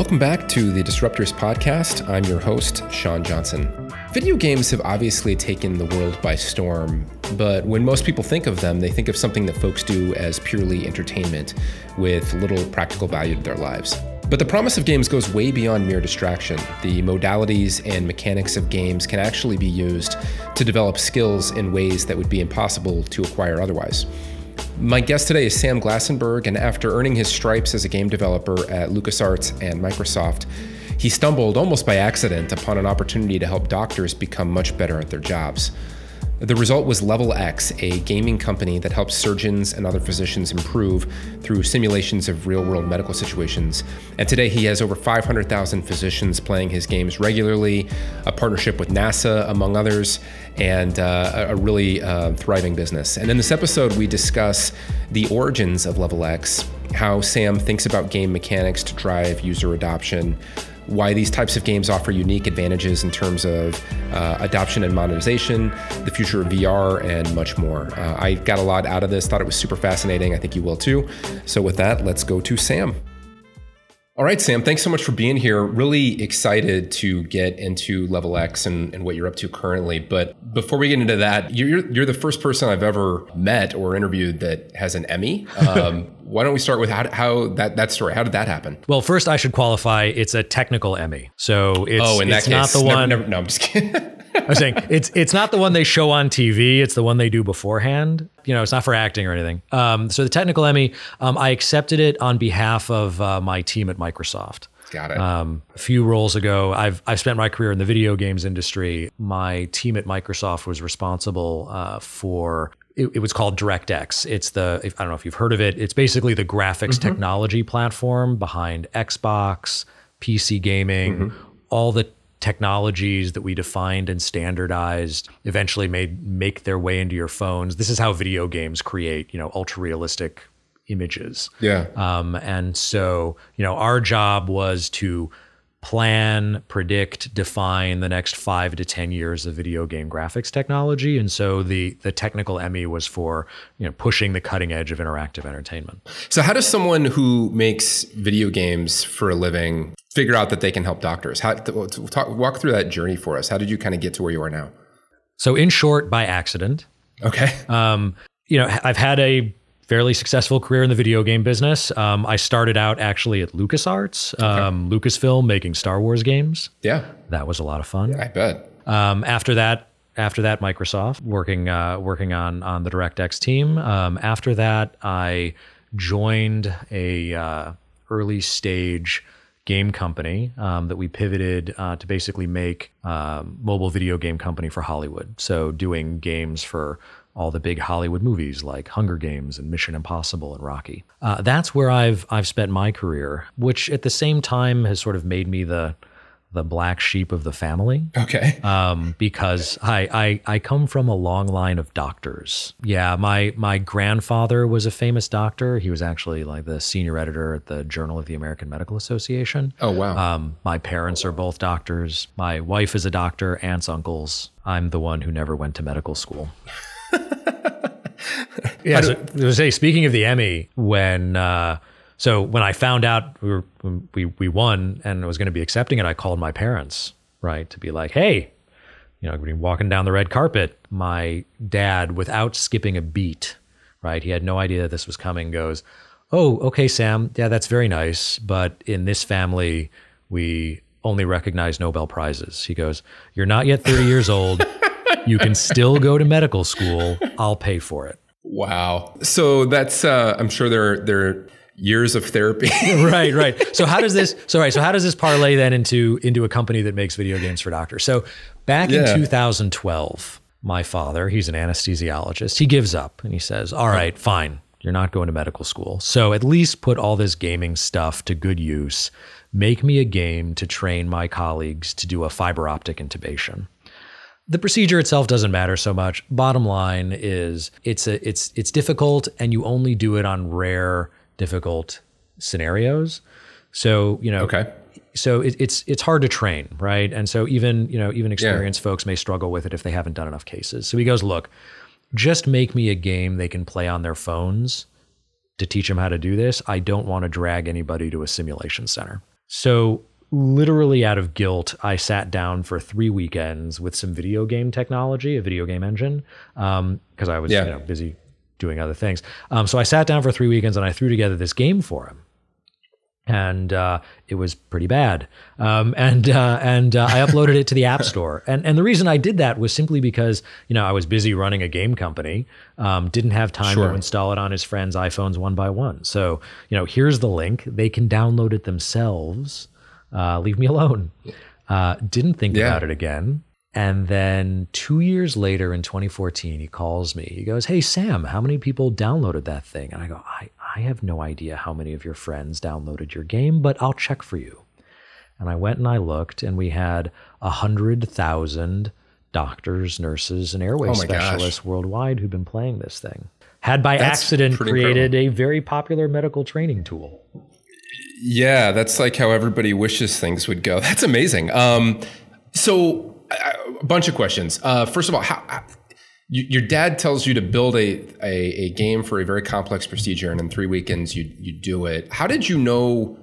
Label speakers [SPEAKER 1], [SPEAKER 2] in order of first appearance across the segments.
[SPEAKER 1] Welcome back to the Disruptors Podcast. I'm your host, Sean Johnson. Video games have obviously taken the world by storm, but when most people think of them, they think of something that folks do as purely entertainment with little practical value to their lives. But the promise of games goes way beyond mere distraction. The modalities and mechanics of games can actually be used to develop skills in ways that would be impossible to acquire otherwise. My guest today is Sam Glassenberg, and after earning his stripes as a game developer at LucasArts and Microsoft, he stumbled almost by accident upon an opportunity to help doctors become much better at their jobs. The result was Level Ex, a gaming company that helps surgeons and other physicians improve through simulations of real world medical situations. And today he has over 500,000 physicians playing his games regularly, a partnership with NASA, among others, and uh, a really uh, thriving business. And in this episode, we discuss the origins of Level Ex, how Sam thinks about game mechanics to drive user adoption why these types of games offer unique advantages in terms of uh, adoption and monetization, the future of VR, and much more. Uh, I got a lot out of this, thought it was super fascinating. I think you will too. So, with that, let's go to Sam. All right, Sam, thanks so much for being here. Really excited to get into Level Ex and, and, what you're up to currently. But before we get into that, you're, you're the first person I've ever met or interviewed that has an Emmy. Um, why don't we start with how, how, that, that story? How did that happen?
[SPEAKER 2] Well, first, I should qualify it's a technical Emmy. So it's,
[SPEAKER 1] oh, in
[SPEAKER 2] it's
[SPEAKER 1] that case,
[SPEAKER 2] not the
[SPEAKER 1] never,
[SPEAKER 2] one.
[SPEAKER 1] Never, no, I'm just kidding.
[SPEAKER 2] I'm saying it's it's not the one they show on TV. It's the one they do beforehand. You know, it's not for acting or anything. Um, so the technical Emmy, um, I accepted it on behalf of uh, my team at Microsoft.
[SPEAKER 1] Got it.
[SPEAKER 2] Um, a few roles ago, I've I've spent my career in the video games industry. My team at Microsoft was responsible uh, for. It, it, was called DirectX. It's the I don't know if you've heard of it. It's basically the graphics mm-hmm. technology platform behind Xbox, PC gaming, mm-hmm. all the technologies that we defined and standardized eventually made make their way into your phones. This is how video games create, you know, ultra realistic images.
[SPEAKER 1] Yeah.
[SPEAKER 2] Um, and so, you know, our job was to plan, predict, define the next five to ten years of video game graphics technology. And so the the technical Emmy was for you know pushing the cutting edge of interactive entertainment.
[SPEAKER 1] So how does someone who makes video games for a living figure out that they can help doctors? How talk, walk through that journey for us? How did you kind of get to where you are now?
[SPEAKER 2] So in short, by accident.
[SPEAKER 1] Okay.
[SPEAKER 2] Um, you know, I've had a fairly successful career in the video game business. Um, I started out actually at LucasArts, okay. um, Lucasfilm, making Star Wars games.
[SPEAKER 1] Yeah,
[SPEAKER 2] that was a lot of fun.
[SPEAKER 1] Yeah, I bet.
[SPEAKER 2] Um, after that, after that, Microsoft, working uh, working on on the DirectX team. Um, after that, I joined a uh, early stage game company um, that we pivoted uh, to basically make um, mobile video game company for Hollywood. So doing games for all the big Hollywood movies like Hunger Games and Mission Impossible and Rocky. Uh, that's where I've I've spent my career, which at the same time has sort of made me the the black sheep of the family.
[SPEAKER 1] Okay.
[SPEAKER 2] Um, because I, I I come from a long line of doctors. Yeah, my my grandfather was a famous doctor. He was actually like the senior editor at the Journal of the American Medical Association.
[SPEAKER 1] Oh wow.
[SPEAKER 2] Um, my parents are both doctors. My wife is a doctor. Aunts, uncles. I'm the one who never went to medical school. yeah. So, say speaking of the Emmy, when uh, so when I found out we were we we won and was going to be accepting it, I called my parents right to be like, hey, you know, walking down the red carpet. My dad, without skipping a beat, right, he had no idea this was coming. Goes, oh, okay, Sam, yeah, that's very nice, but in this family, we only recognize Nobel prizes. He goes, you're not yet 30 years old. You can still go to medical school. I'll pay for it.
[SPEAKER 1] Wow. So that's uh, I'm sure there there years of therapy.
[SPEAKER 2] right, right. So how does this so right, so how does this parlay then into into a company that makes video games for doctors? So back yeah. in 2012, my father, he's an anesthesiologist, he gives up and he says, "All right, fine. You're not going to medical school. So at least put all this gaming stuff to good use. Make me a game to train my colleagues to do a fiber optic intubation." the procedure itself doesn't matter so much. Bottom line is it's a it's it's difficult and you only do it on rare difficult scenarios. So, you know,
[SPEAKER 1] okay.
[SPEAKER 2] So it, it's it's hard to train, right? And so even, you know, even experienced yeah. folks may struggle with it if they haven't done enough cases. So he goes, "Look, just make me a game they can play on their phones to teach them how to do this. I don't want to drag anybody to a simulation center." So literally out of guilt, I sat down for three weekends with some video game technology, a video game engine, because um, I was yeah. you know, busy doing other things. Um, so I sat down for three weekends and I threw together this game for him. And uh, it was pretty bad, um, and uh, and uh, I uploaded it to the App Store. And and the reason I did that was simply because you know I was busy running a game company, um, didn't have time sure. to install it on his friends' iPhones one by one. So you know here's the link; they can download it themselves uh, leave me alone. Uh, didn't think yeah. about it again. And then two years later in 2014, he calls me. He goes, Hey, Sam, how many people downloaded that thing? And I go, I, I have no idea how many of your friends downloaded your game, but I'll check for you. And I went and I looked, and we had 100,000 doctors, nurses, and airway oh specialists gosh. worldwide who've been playing this thing. Had by That's accident created incredible. a very popular medical training tool.
[SPEAKER 1] Yeah, that's like how everybody wishes things would go. That's amazing. Um, so, a bunch of questions. Uh, first of all, how, how your dad tells you to build a, a, a game for a very complex procedure, and in three weekends you you do it. How did you know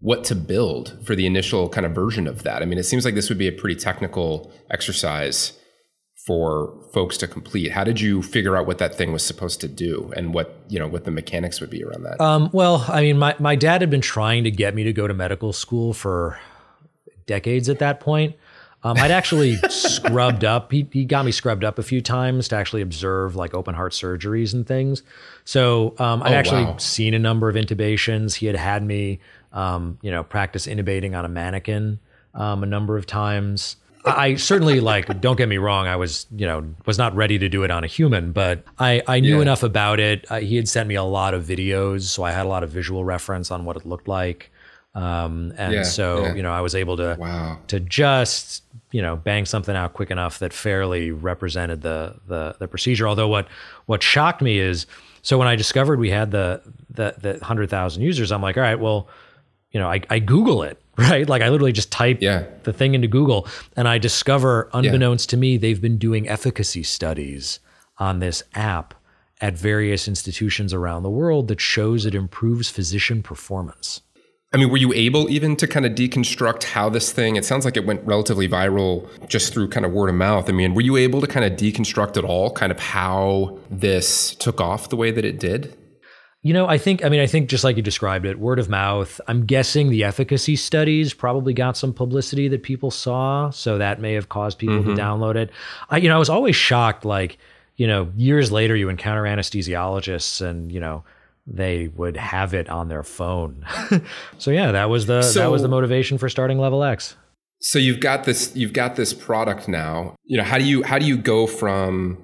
[SPEAKER 1] what to build for the initial kind of version of that? I mean, it seems like this would be a pretty technical exercise for folks to complete. How did you figure out what that thing was supposed to do and what, you know, what the mechanics would be around that?
[SPEAKER 2] Um, well, I mean, my, my dad had been trying to get me to go to medical school for decades at that point. Um, I'd actually scrubbed up. He, he got me scrubbed up a few times to actually observe like open heart surgeries and things. So um, I'd oh, actually wow. seen a number of intubations. He had had me, um, you know, practice intubating on a mannequin um, a number of times. I certainly like. Don't get me wrong. I was, you know, was not ready to do it on a human, but I I knew yeah. enough about it. Uh, he had sent me a lot of videos, so I had a lot of visual reference on what it looked like. Um, and yeah, so yeah. you know, I was able to wow. to just you know bang something out quick enough that fairly represented the the the procedure. Although what what shocked me is so when I discovered we had the the the hundred thousand users, I'm like, all right, well, you know, I, I Google it right? Like I literally just type yeah. the thing into Google and I discover, unbeknownst to me, they've been doing efficacy studies on this app at various institutions around the world that shows it improves physician performance.
[SPEAKER 1] I mean, were you able even to kind of deconstruct how this thing, it sounds like it went relatively viral just through kind of word of mouth. I mean, were you able to kind of deconstruct it all, kind of how this took off the way that it did?
[SPEAKER 2] You know, I think, I mean, I think just like you described it, word of mouth. I'm guessing the efficacy studies probably got some publicity that people saw. So that may have caused people mm-hmm. to download it. I, you know, I was always shocked, like, you know, years later you encounter anesthesiologists and, you know, they would have it on their phone. so yeah, that was the, so, that was the motivation for starting Level Ex.
[SPEAKER 1] So you've got this, you've got this product now, you know, how do you, how do you go from,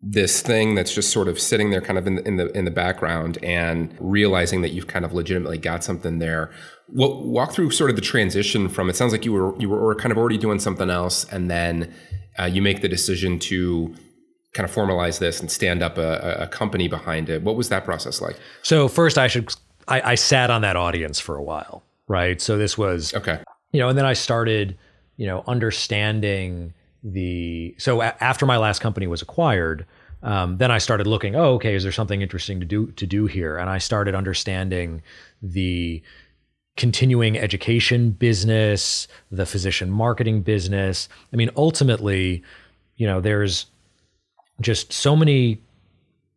[SPEAKER 1] this thing that's just sort of sitting there kind of in the, in the in the background and realizing that you've kind of legitimately got something there well, walk through sort of the transition from it sounds like you were you were kind of already doing something else and then uh, you make the decision to kind of formalize this and stand up a, a, company behind it what was that process like
[SPEAKER 2] so first i should I, I sat on that audience for a while right so this was
[SPEAKER 1] okay
[SPEAKER 2] you know and then i started you know understanding the so a- after my last company was acquired, um, then I started looking. Oh, okay, is there something interesting to do to do here? And I started understanding the continuing education business, the physician marketing business. I mean, ultimately, you know, there's just so many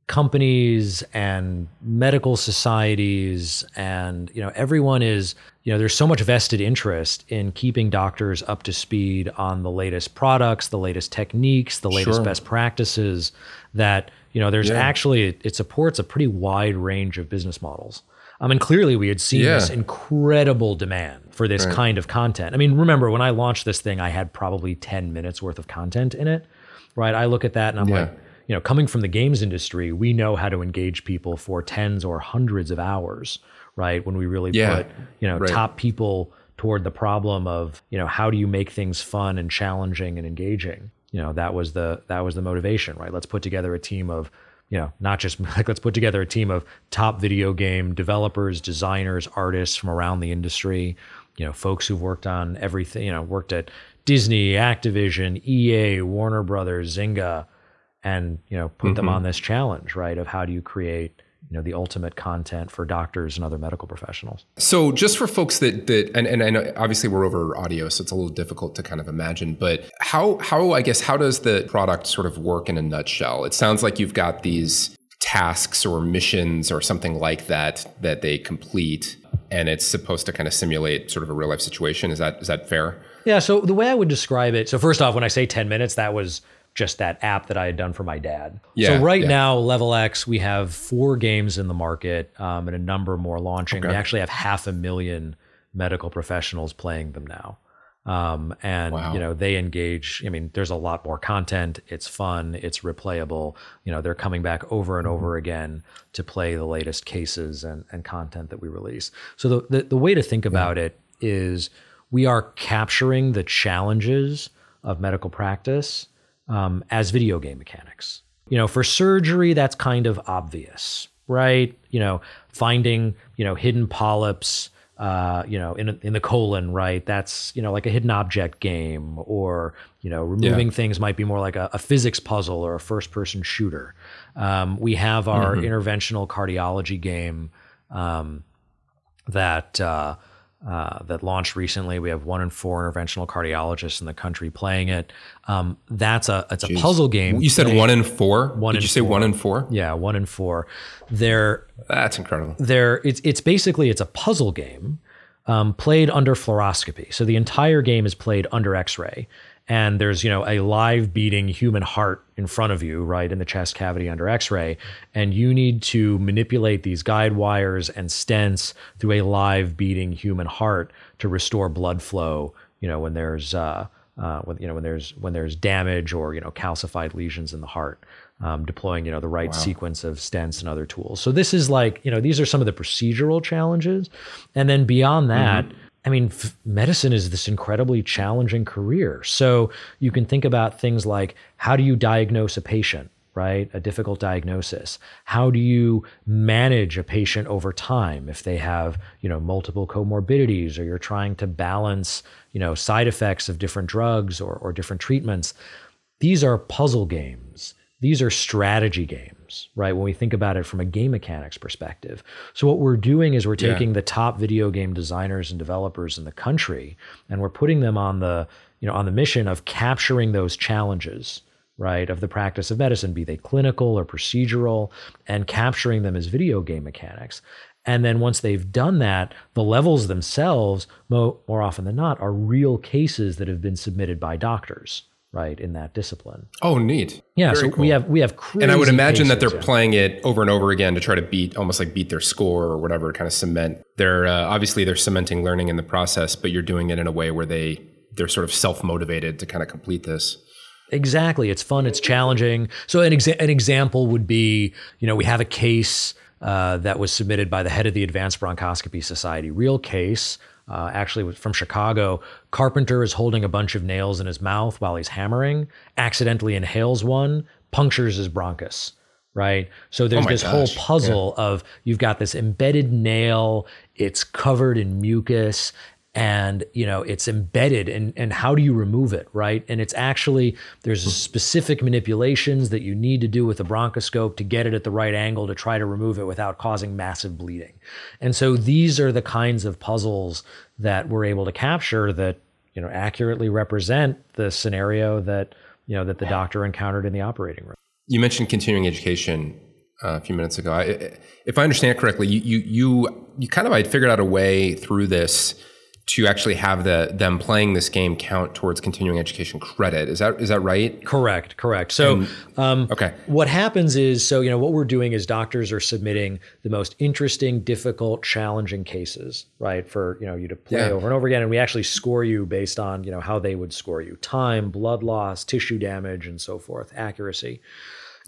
[SPEAKER 2] companies and medical societies and you know everyone is you know there's so much vested interest in keeping doctors up to speed on the latest products the latest techniques the latest sure. best practices that you know there's yeah. actually it supports a pretty wide range of business models I mean, clearly we had seen yeah. this incredible demand for this right. kind of content. I mean, remember when I launched this thing, I had probably 10 minutes worth of content in it, right? I look at that and I'm yeah. like, you know, coming from the games industry, we know how to engage people for tens or hundreds of hours, right? When we really yeah, put, you know, right. top people toward the problem of, you know, how do you make things fun and challenging and engaging? You know, that was the that was the motivation, right? Let's put together a team of you know, not just like let's put together a team of top video game developers, designers, artists from around the industry, you know, folks who've worked on everything, you know, worked at Disney, Activision, EA, Warner Brothers, Zynga, and you know put mm-hmm. them on this challenge right of how do you create you know the ultimate content for doctors and other medical professionals.
[SPEAKER 1] So just for folks that that and, and I know obviously we're over audio, so it's a little difficult to kind of imagine, but how how I guess how does the product sort of work in a nutshell? It sounds like you've got these tasks or missions or something like that that they complete and it's supposed to kind of simulate sort of a real life situation. Is that is that fair?
[SPEAKER 2] Yeah. So the way I would describe it. So first off, when I say ten minutes, that was just that app that I had done for my dad. Yeah, so right yeah. now, Level Ex, we have four games in the market um, and a number more launching. Okay. We actually have half a million medical professionals playing them now. Um, and wow. you know they engage. I mean, there's a lot more content. It's fun. It's replayable. You know, they're coming back over and over mm-hmm. again to play the latest cases and, and content that we release. So the, the, the way to think about yeah. it is we are capturing the challenges of medical practice um, as video game mechanics. You know, for surgery, that's kind of obvious, right? You know, finding, you know, hidden polyps, uh, you know, in, in the colon, right? That's, you know, like a hidden object game or, you know, removing yeah. things might be more like a, a, physics puzzle or a first person shooter. Um, we have our mm-hmm. interventional cardiology game um, that, uh, uh, that launched recently. We have one in four interventional cardiologists in the country playing it. Um, that's a it's Jeez. a puzzle game.
[SPEAKER 1] You said one in four. One Did you say four. one in four?
[SPEAKER 2] Yeah, one in four. They're
[SPEAKER 1] that's incredible.
[SPEAKER 2] They're it's it's basically it's a puzzle game um, played under fluoroscopy. So the entire game is played under X-ray, and there's you know a live beating human heart in front of you right in the chest cavity under x-ray and you need to manipulate these guide wires and stents through a live beating human heart to restore blood flow you know when there's uh, uh, when, you know when there's when there's damage or you know calcified lesions in the heart um, deploying you know the right wow. sequence of stents and other tools so this is like you know these are some of the procedural challenges and then beyond that mm-hmm. I mean, f- medicine is this incredibly challenging career. So you can think about things like how do you diagnose a patient, right? A difficult diagnosis. How do you manage a patient over time if they have, you know, multiple comorbidities or you're trying to balance, you know, side effects of different drugs or, or different treatments? These are puzzle games. These are strategy games games, right? When we think about it from a game mechanics perspective. So what we're doing is we're taking yeah. the top video game designers and developers in the country and we're putting them on the, you know, on the mission of capturing those challenges right, of the practice of medicine, be they clinical or procedural, and capturing them as video game mechanics. And then once they've done that, the levels themselves, more, more often than not, are real cases that have been submitted by doctors right in that discipline.
[SPEAKER 1] Oh, neat.
[SPEAKER 2] Yeah, Very so cool. we have we have
[SPEAKER 1] and I would imagine that they're yeah. playing it over and over again to try to beat almost like beat their score or whatever, kind of cement. They're uh, obviously they're cementing learning in the process, but you're doing it in a way where they they're sort of self motivated to kind of complete this.
[SPEAKER 2] Exactly, it's fun, it's challenging. So an exa- an example would be, you know, we have a case. Uh, that was submitted by the head of the Advanced Bronchoscopy Society. Real case uh, actually from Chicago. Carpenter is holding a bunch of nails in his mouth while he's hammering, accidentally inhales one, punctures his bronchus. Right. So there's oh this gosh. whole puzzle yeah. of you've got this embedded nail, it's covered in mucus, and you know it's embedded and and how do you remove it right? And it's actually there's specific manipulations that you need to do with the bronchoscope to get it at the right angle to try to remove it without causing massive bleeding. And so these are the kinds of puzzles that we're able to capture that you know accurately represent the scenario that you know that the doctor encountered in the operating room.
[SPEAKER 1] You mentioned continuing education uh, a few minutes ago. I, if i understand correctly you you you, you kind of i figured out a way through this to actually have the them playing this game count towards continuing education credit. Is that is that right?
[SPEAKER 2] Correct, correct. So, and, um, okay, what happens is so you know what we're doing is doctors are submitting the most interesting, difficult, challenging cases, right? For you know you to play yeah. over and over again, and we actually score you based on you know how they would score you: time, blood loss, tissue damage, and so forth, accuracy.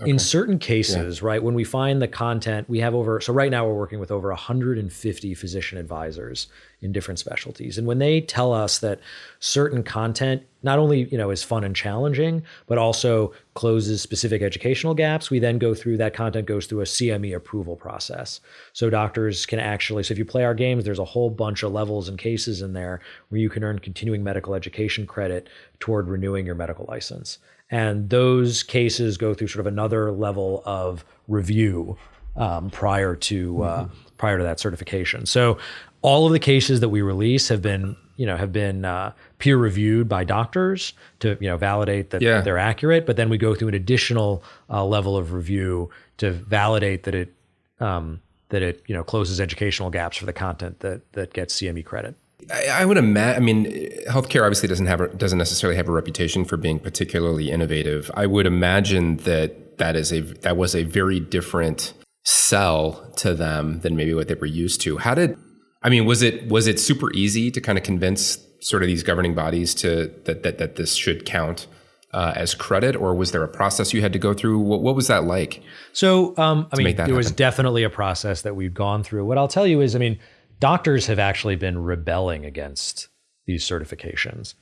[SPEAKER 2] Okay. In certain cases, yeah. right, when we find the content, we have over, so right now we're working with over 150 physician advisors in different specialties. And when they tell us that certain content not only, you know, is fun and challenging, but also closes specific educational gaps, we then go through that content goes through a CME approval process. So doctors can actually, so if you play our games, there's a whole bunch of levels and cases in there where you can earn continuing medical education credit toward renewing your medical license. And those cases go through sort of another level of review um, prior to uh, mm-hmm. prior to that certification. So all of the cases that we release have been you know have been uh, peer reviewed by doctors to you know validate that yeah. they're accurate. But then we go through an additional uh, level of review to validate that it um, that it you know closes educational gaps for the content that that gets CME credit.
[SPEAKER 1] I, I would imagine. I mean, healthcare obviously doesn't have a, doesn't necessarily have a reputation for being particularly innovative. I would imagine that that is a that was a very different sell to them than maybe what they were used to. How did I mean, was it was it super easy to kind of convince sort of these governing bodies to that that, that this should count uh, as credit, or was there a process you had to go through? What, what was that like?
[SPEAKER 2] So, um, I mean, there happen? was definitely a process that we've gone through. What I'll tell you is, I mean, doctors have actually been rebelling against these certifications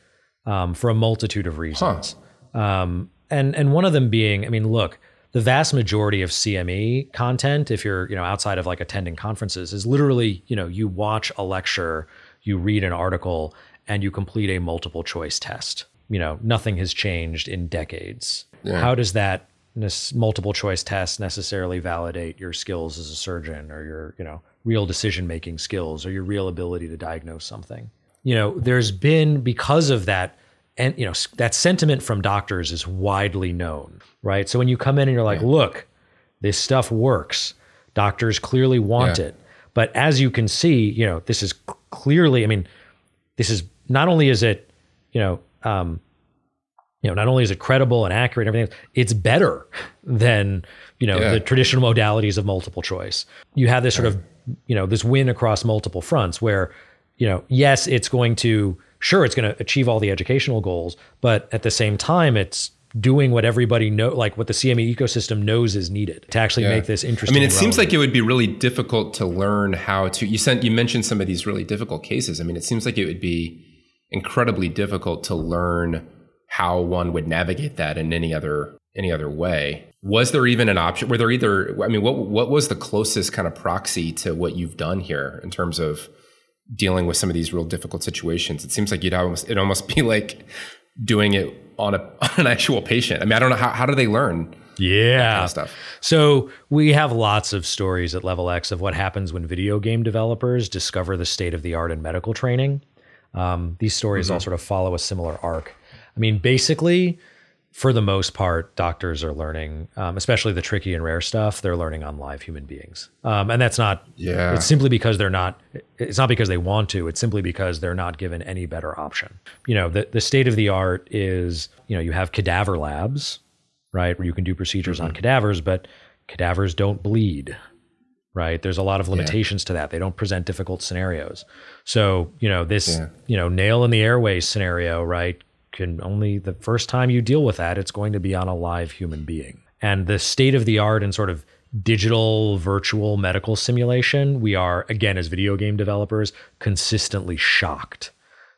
[SPEAKER 2] um, for a multitude of reasons, huh. um, and and one of them being, I mean, look the vast majority of CME content, if you're, you know, outside of like attending conferences, is literally, you know, you watch a lecture, you read an article, and you complete a multiple choice test. You know, nothing has changed in decades. Yeah. How does that multiple choice test necessarily validate your skills as a surgeon or your, you know, real decision making skills or your real ability to diagnose something? You know, there's been because of that and you know that sentiment from doctors is widely known right so when you come in and you're like yeah. look this stuff works doctors clearly want yeah. it but as you can see you know this is clearly i mean this is not only is it you know um, you know not only is it credible and accurate and everything it's better than you know yeah. the traditional modalities of multiple choice you have this sort of you know this win across multiple fronts where you know yes it's going to sure it's going to achieve all the educational goals, but at the same time, it's doing what everybody know like what the CME ecosystem knows is needed to actually yeah. make this interesting.
[SPEAKER 1] I mean, it seems like it would be really difficult to learn how to you sent you mentioned some of these really difficult cases. I mean, it seems like it would be incredibly difficult to learn how one would navigate that in any other any other way. Was there even an option? Were there either I mean, what what was the closest kind of proxy to what you've done here in terms of dealing with some of these real difficult situations. It seems like you'd almost it almost be like doing it on a on an actual patient. I mean, I don't know how how do they learn?
[SPEAKER 2] Yeah. Kind of stuff. So we have lots of stories at Level Ex of what happens when video game developers discover the state of the art in medical training. Um, these stories mm-hmm. all sort of follow a similar arc. I mean, basically, for the most part, doctors are learning, um, especially the tricky and rare stuff. They're learning on live human beings, um, and that's not. Yeah. It's simply because they're not. It's not because they want to. It's simply because they're not given any better option. You know, the the state of the art is, you know, you have cadaver labs, right, where you can do procedures mm-hmm. on cadavers, but cadavers don't bleed, right? There's a lot of limitations yeah. to that. They don't present difficult scenarios. So, you know, this, yeah. you know, nail in the airways scenario, right? Can only the first time you deal with that, it's going to be on a live human being. And the state of the art and sort of digital virtual medical simulation, we are, again, as video game developers, consistently shocked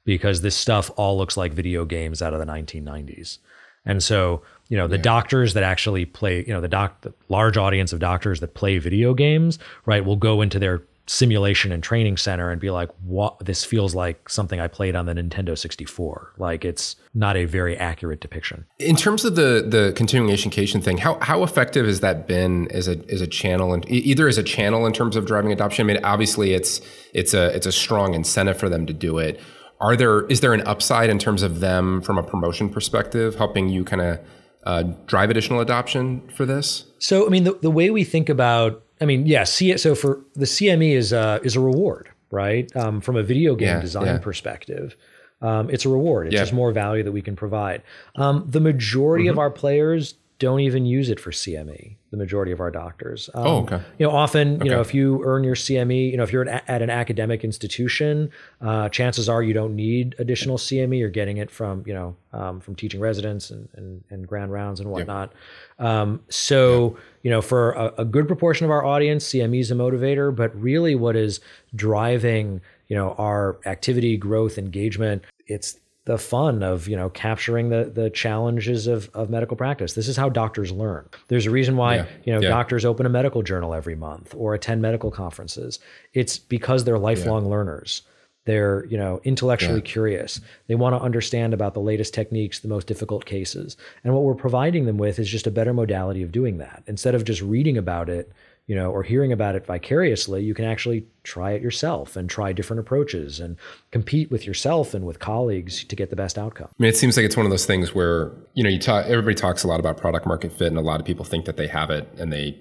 [SPEAKER 2] because this stuff all looks like video games out of the 1990s. And so, you know, the yeah. doctors that actually play, you know, the doc, the large audience of doctors that play video games, right, will go into their simulation and training center and be like, what this feels like something I played on the Nintendo 64. Like it's not a very accurate depiction.
[SPEAKER 1] In terms of the the continuing education thing, how how effective has that been as a as a channel and either as a channel in terms of driving adoption? I mean, obviously it's it's a it's a strong incentive for them to do it. Are there is there an upside in terms of them from a promotion perspective, helping you kind of uh, drive additional adoption for this?
[SPEAKER 2] So, I mean, the, the way we think about I mean, yeah, see it. So for the CME is a, is a reward, right? Um, from a video game yeah, design yeah. perspective, um, it's a reward. It's yeah. just more value that we can provide. Um, the majority mm-hmm. of our players don't even use it for CME. The majority of our doctors.
[SPEAKER 1] Um, oh, okay.
[SPEAKER 2] You know, often, okay. you know, if you earn your CME, you know, if you're at, at an academic institution, uh, chances are you don't need additional CME. You're getting it from, you know, um, from teaching residents and, and, and grand rounds and whatnot. Um, so, you know, for a, a, good proportion of our audience, CME is a motivator. But really, what is driving, you know, our activity, growth, engagement, it's the fun of you know capturing the the challenges of, of medical practice. This is how doctors learn. There's a reason why yeah. you know yeah. doctors open a medical journal every month or attend medical conferences. It's because they're lifelong yeah. learners. They're, you know, intellectually curious. They want to understand about the latest techniques, the most difficult cases. And what we're providing them with is just a better modality of doing that. Instead of just reading about it, you know, or hearing about it vicariously, you can actually try it yourself and try different approaches and compete with yourself and with colleagues to get the best outcome.
[SPEAKER 1] I mean, it seems like it's one of those things where, you know, you talk, everybody talks a lot about product market fit and a lot of people think that they have it and they,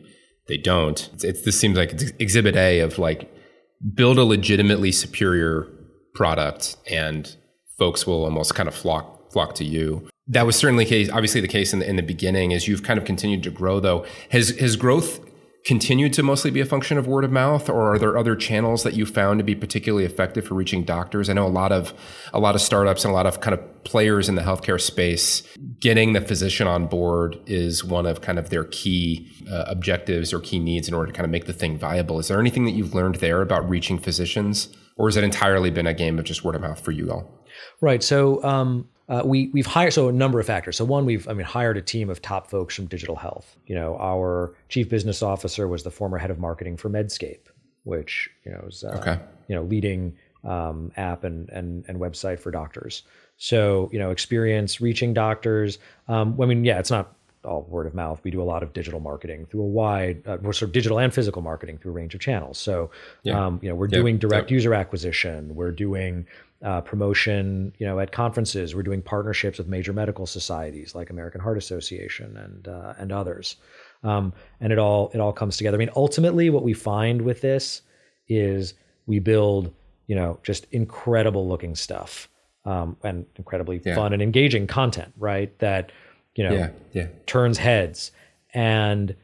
[SPEAKER 1] they don't. It's, it's this seems like it's exhibit A of like build a legitimately superior product and folks will almost kind of flock flock to you. That was certainly case, obviously the case in the, in the beginning. As you've kind of continued to grow, though, has has growth continued to mostly be a function of word of mouth, or are there other channels that you found to be particularly effective for reaching doctors? I know a lot of a lot of startups and a lot of kind of players in the healthcare space getting the physician on board is one of kind of their key uh, objectives or key needs in order to kind of make the thing viable. Is there anything that you've learned there about reaching physicians, or has it entirely been a game of just word of mouth for you all?
[SPEAKER 2] Right. So um, uh, we we've hired so a number of factors. So one, we've I mean hired a team of top folks from digital health. You know, our chief business officer was the former head of marketing for Medscape, which you know is uh, okay. you know leading um, app and and and website for doctors. So you know, experience reaching doctors. Um, I mean, yeah, it's not all word of mouth. We do a lot of digital marketing through a wide, uh, sort of digital and physical marketing through a range of channels. So, yeah. um, you know, we're yeah. doing direct yeah. user acquisition. We're doing uh, promotion, you know, at conferences. We're doing partnerships with major medical societies like American Heart Association and uh, and others. Um, and it all it all comes together. I mean, ultimately, what we find with this is we build, you know, just incredible looking stuff um, and incredibly yeah. fun and engaging content, right? That you know
[SPEAKER 1] yeah, yeah.
[SPEAKER 2] turns heads, and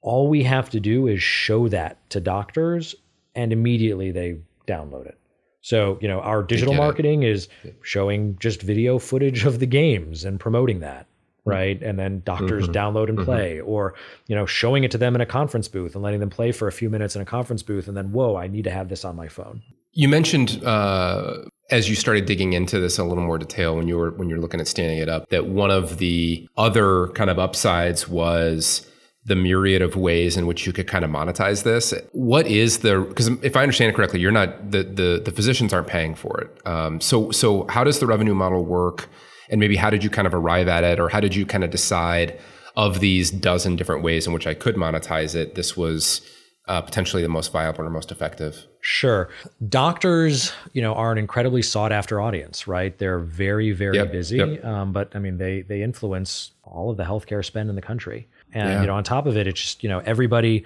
[SPEAKER 2] all we have to do is show that to doctors, and immediately they download it. So, you know, our digital marketing it. is showing just video footage of the games and promoting that, right? And then doctors mm-hmm. download and mm-hmm. play, or, you know, showing it to them in a conference booth and letting them play for a few minutes in a conference booth. And then, whoa, I need to have this on my phone.
[SPEAKER 1] You mentioned uh, as you started digging into this in a little more detail when you were when you're looking at standing it up that one of the other kind of upsides was the myriad of ways in which you could kind of monetize this. What is the because if I understand it correctly, you're not the the, the physicians aren't paying for it. Um, so so how does the revenue model work? And maybe how did you kind of arrive at it, or how did you kind of decide of these dozen different ways in which I could monetize it? This was uh, potentially the most viable or most effective.
[SPEAKER 2] Sure, doctors, you know, are an incredibly sought after audience, right? They're very very yep, busy, yep. Um, but I mean they they influence all of the healthcare spend in the country. And yeah. you know, on top of it, it's just you know everybody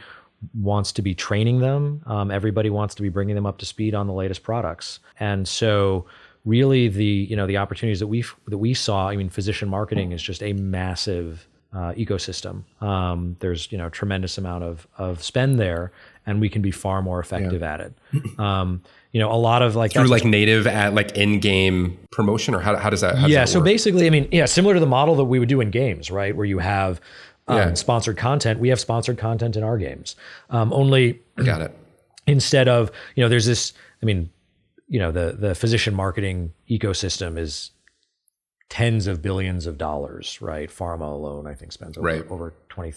[SPEAKER 2] wants to be training them. Um, everybody wants to be bringing them up to speed on the latest products. And so, really, the you know the opportunities that we that we saw. I mean, physician marketing is just a massive uh, ecosystem. Um, there's you know tremendous amount of of spend there, and we can be far more effective yeah. at it. Um, you know, a lot of like
[SPEAKER 1] through like native at like in game promotion, or how, how does that? How
[SPEAKER 2] yeah,
[SPEAKER 1] does that
[SPEAKER 2] so basically, I mean, yeah, similar to the model that we would do in games, right, where you have um, yeah. sponsored content. We have sponsored content in our games. Um, only
[SPEAKER 1] got it.
[SPEAKER 2] Instead of you know, there's this. I mean, you know, the the physician marketing ecosystem is tens of billions of dollars, right? Pharma alone, I think, spends over, right. over 20,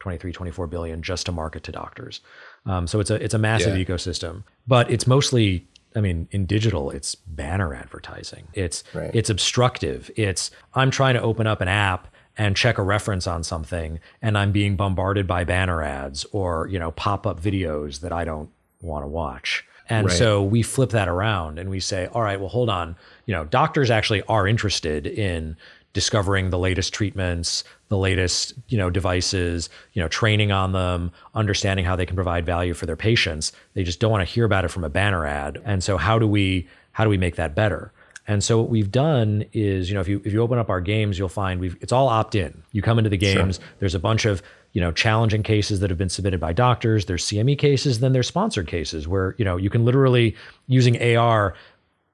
[SPEAKER 2] 23, 24 billion just to market to doctors. Um, so it's a it's a massive yeah. ecosystem, but it's mostly I mean, in digital, it's banner advertising. It's right. it's obstructive. It's I'm trying to open up an app and check a reference on something and I'm being bombarded by banner ads or, you know, pop-up videos that I don't want to watch. And right. so we flip that around and we say, all right, well, hold on. You know, doctors actually are interested in discovering the latest treatments, the latest, you know, devices, you know, training on them, understanding how they can provide value for their patients. They just don't want to hear about it from a banner ad. And so how do we how do we make that better? And so what we've done is, you know, if you if you open up our games, you'll find we've it's all opt in. You come into the games. Sure. There's a bunch of you know challenging cases that have been submitted by doctors. There's CME cases, then there's sponsored cases where you know you can literally using AR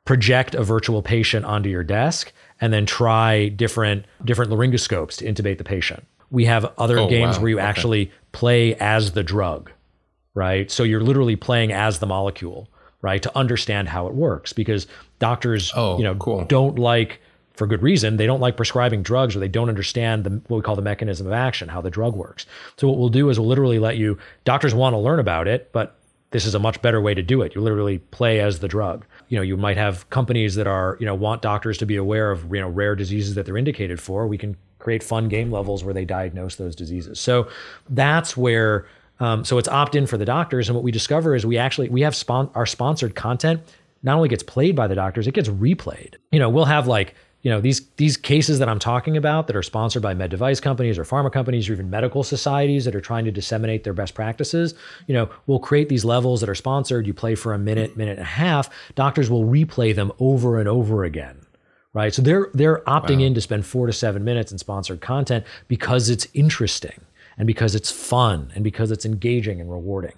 [SPEAKER 2] project a virtual patient onto your desk and then try different different laryngoscopes to intubate the patient. We have other oh, games wow. where you okay. actually play as the drug, right? So you're literally playing as the molecule right? To understand how it works because doctors, oh, you know, cool. don't like for good reason, they don't like prescribing drugs or they don't understand the, what we call the mechanism of action, how the drug works. So what we'll do is we'll literally let you, doctors want to learn about it, but this is a much better way to do it. You literally play as the drug. You know, you might have companies that are, you know, want doctors to be aware of, you know, rare diseases that they're indicated for. We can create fun game levels where they diagnose those diseases. So that's where um, so it's opt in for the doctors. And what we discover is we actually we have spon- our sponsored content not only gets played by the doctors, it gets replayed. You know, we'll have like you know these these cases that I'm talking about that are sponsored by med device companies or pharma companies or even medical societies that are trying to disseminate their best practices. You know, we'll create these levels that are sponsored. You play for a minute, minute and a half. Doctors will replay them over and over again right? So they're they're opting wow. in to spend four to seven minutes in sponsored content because it's interesting and because it's fun and because it's engaging and rewarding.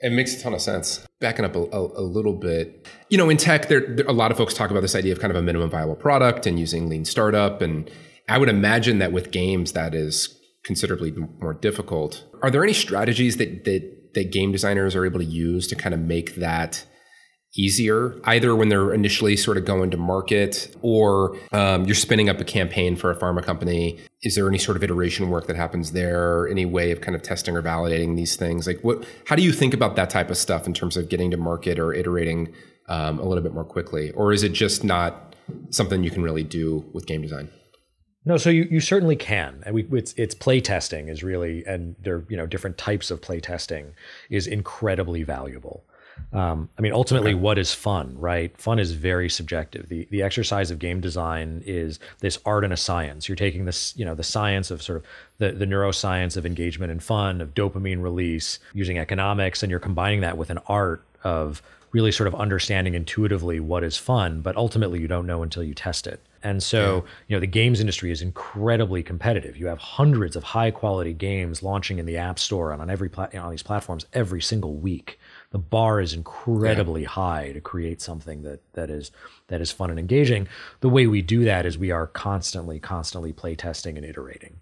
[SPEAKER 1] It makes a ton of sense. Backing up a, a, a little bit, you know, in tech, there, there, a lot of folks talk about this idea of kind of a minimum viable product and using lean startup. And I would imagine that with games, that is considerably more difficult. Are there any strategies that that that game designers are able to use to kind of make that easier, either when they're initially sort of going to market or um, you're spinning up a campaign for a pharma company. Is there any sort of iteration work that happens there? Any way of kind of testing or validating these things? Like, what? How do you think about that type of stuff in terms of getting to market or iterating um, a little bit more quickly, or is it just not something you can really do with game design?
[SPEAKER 2] No, so you, you certainly can, and we it's it's play testing is really, and there you know different types of play testing is incredibly valuable. Um, I mean, ultimately, what is fun, right? Fun is very subjective. The the exercise of game design is this art and a science. You're taking this, you know, the science of sort of the, the neuroscience of engagement and fun, of dopamine release, using economics, and you're combining that with an art of really sort of understanding intuitively what is fun, but ultimately you don't know until you test it. And so, yeah. you know, the games industry is incredibly competitive. You have hundreds of high quality games launching in the App Store and on every pla- on these platforms every single week the bar is incredibly yeah. high to create something that that is that is fun and engaging. The way we do that is we are constantly, constantly play testing and iterating.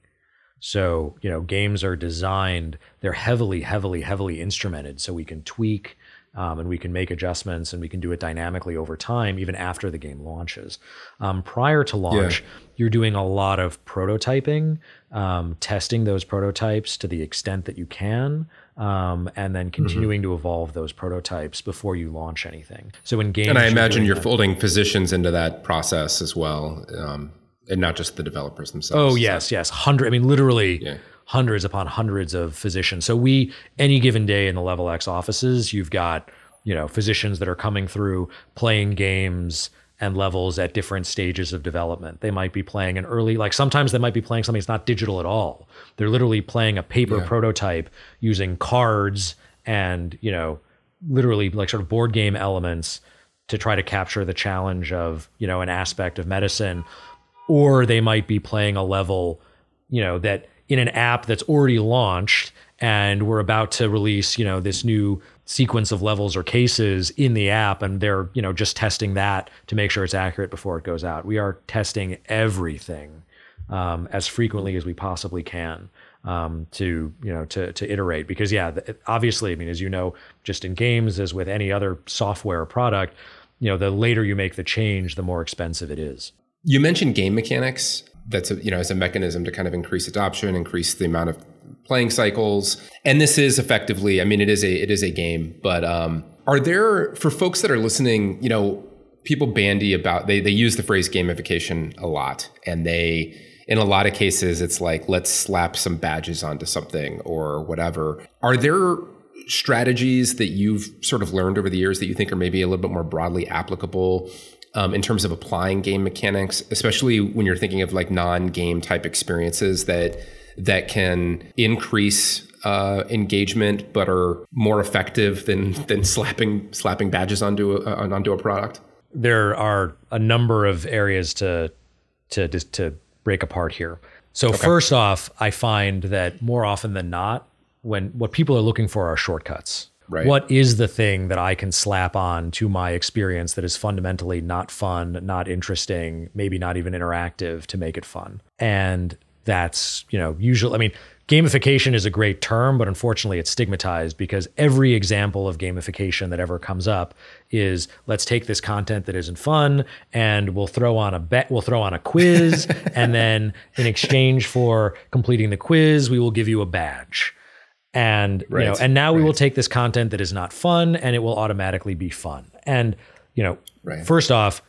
[SPEAKER 2] So, you know, games are designed, they're heavily, heavily, heavily instrumented so we can tweak um, and we can make adjustments and we can do it dynamically over time, even after the game launches. Um, prior to launch, yeah. you're doing a lot of prototyping, um, testing those prototypes to the extent that you can, um, and then mm-hmm. continuing mm-hmm. to evolve those prototypes before you launch anything. So in games,
[SPEAKER 1] and I imagine you're, you're folding physicians into that process as well, um, and not just the developers themselves.
[SPEAKER 2] Oh yes, so. yes, hundred. I mean, literally. Yeah hundreds upon hundreds of physicians. So we any given day in the Level Ex offices, you've got you know physicians that are coming through playing games and levels at different stages of development. They might be playing an early, like sometimes they might be playing something that's not digital at all. They're literally playing a paper yeah. prototype using cards and, you know, literally like sort of board game elements to try to capture the challenge of, you know, an aspect of medicine. Or they might be playing a level, you know, that in an app that's already launched and we're about to release you know this new sequence of levels or cases in the app and they're you know just testing that to make sure it's accurate before it goes out. We are testing everything um, as frequently as we possibly can um, to you know to to iterate. Because yeah obviously i mean as you know just in games as with any other software or product you know the later you make the change the more expensive it is.
[SPEAKER 1] You mentioned game mechanics. That's a, you know as a mechanism to kind of increase adoption, increase the amount of playing cycles. And this is effectively, I mean, it is a it is a game, but um, are there for folks that are listening, you know, people bandy about they they use the phrase gamification a lot, and they in a lot of cases it's like let's slap some badges onto something or whatever. Are there strategies that you've sort of learned over the years that you think are maybe a little bit more broadly applicable um, in terms of applying game mechanics, especially when you're thinking of like non-game type experiences that that can increase uh, engagement but are more effective than than slapping slapping badges onto a, uh, onto a product.
[SPEAKER 2] There are a number of areas to to to break apart here. So okay. first off, I find that more often than not, when what people are looking for are shortcuts. Right. What is the thing that I can slap on to my experience that is fundamentally not fun, not interesting, maybe not even interactive to make it fun? And that's, you know, usually, I mean, gamification is a great term, but unfortunately it's stigmatized because every example of gamification that ever comes up is let's take this content that isn't fun and we'll throw on a bet, we'll throw on a quiz. and then in exchange for completing the quiz, we will give you a badge And right. you know, and now right. we will take this content that is not fun and it will automatically be fun. And you know, right. first off,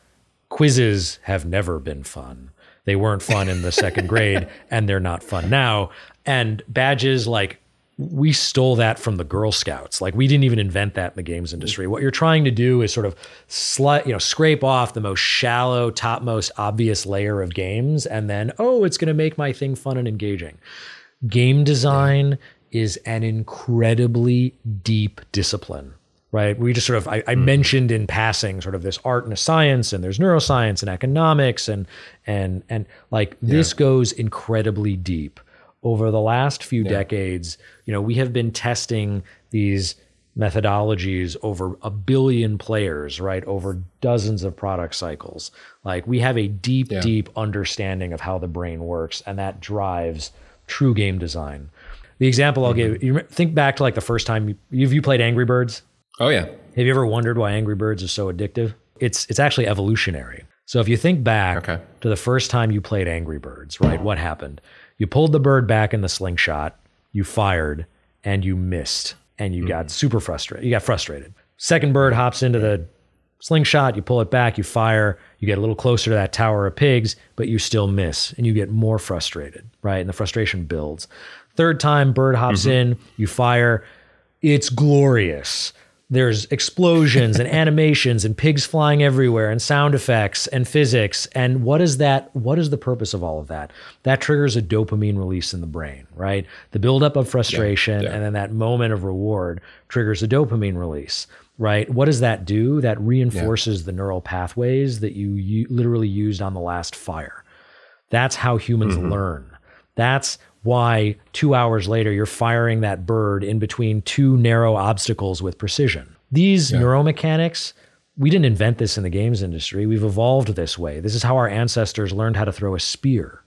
[SPEAKER 2] quizzes have never been fun. They weren't fun in the second grade and they're not fun now. And badges like we stole that from the Girl Scouts. Like we didn't even invent that in the games industry. What you're trying to do is sort of slut, you know, scrape off the most shallow, topmost obvious layer of games and then, oh, it's going to make my thing fun and engaging. Game design is an incredibly deep discipline right? We just sort of, I, I mm. mentioned in passing sort of this art and a science and there's neuroscience and economics and, and, and like yeah. this goes incredibly deep over the last few yeah. decades. You know, we have been testing these methodologies over a billion players, right? Over dozens of product cycles. Like we have a deep, yeah. deep understanding of how the brain works and that drives true game design. The example I'll mm-hmm. give you think back to like the first time you, you played Angry Birds?
[SPEAKER 1] Oh yeah.
[SPEAKER 2] Have you ever wondered why Angry Birds is so addictive? It's it's actually evolutionary. So if you think back okay. to the first time you played Angry Birds, right? What happened? You pulled the bird back in the slingshot, you fired, and you missed, and you mm got super frustrated. You got frustrated. Second bird hops into the slingshot, you pull it back, you fire, you get a little closer to that tower of pigs, but you still miss, and you get more frustrated, right? And the frustration builds. Third time, bird hops mm-hmm. in, you fire, it's glorious there's explosions and animations and pigs flying everywhere and sound effects and physics. And what is that what is the purpose of all of that? That triggers a dopamine release in the brain right? The buildup of frustration yeah, yeah. and then that moment of reward triggers a dopamine release right? What does that do? That reinforces yeah. the neural pathways that you, you, literally used on the last fire. That's how humans mm-hmm. learn. That's why two hours later you're firing that bird in between two narrow obstacles with precision. These yeah. neuromechanics, we didn't invent this in the games industry. We've evolved this way. This is how our ancestors learned how to throw a spear,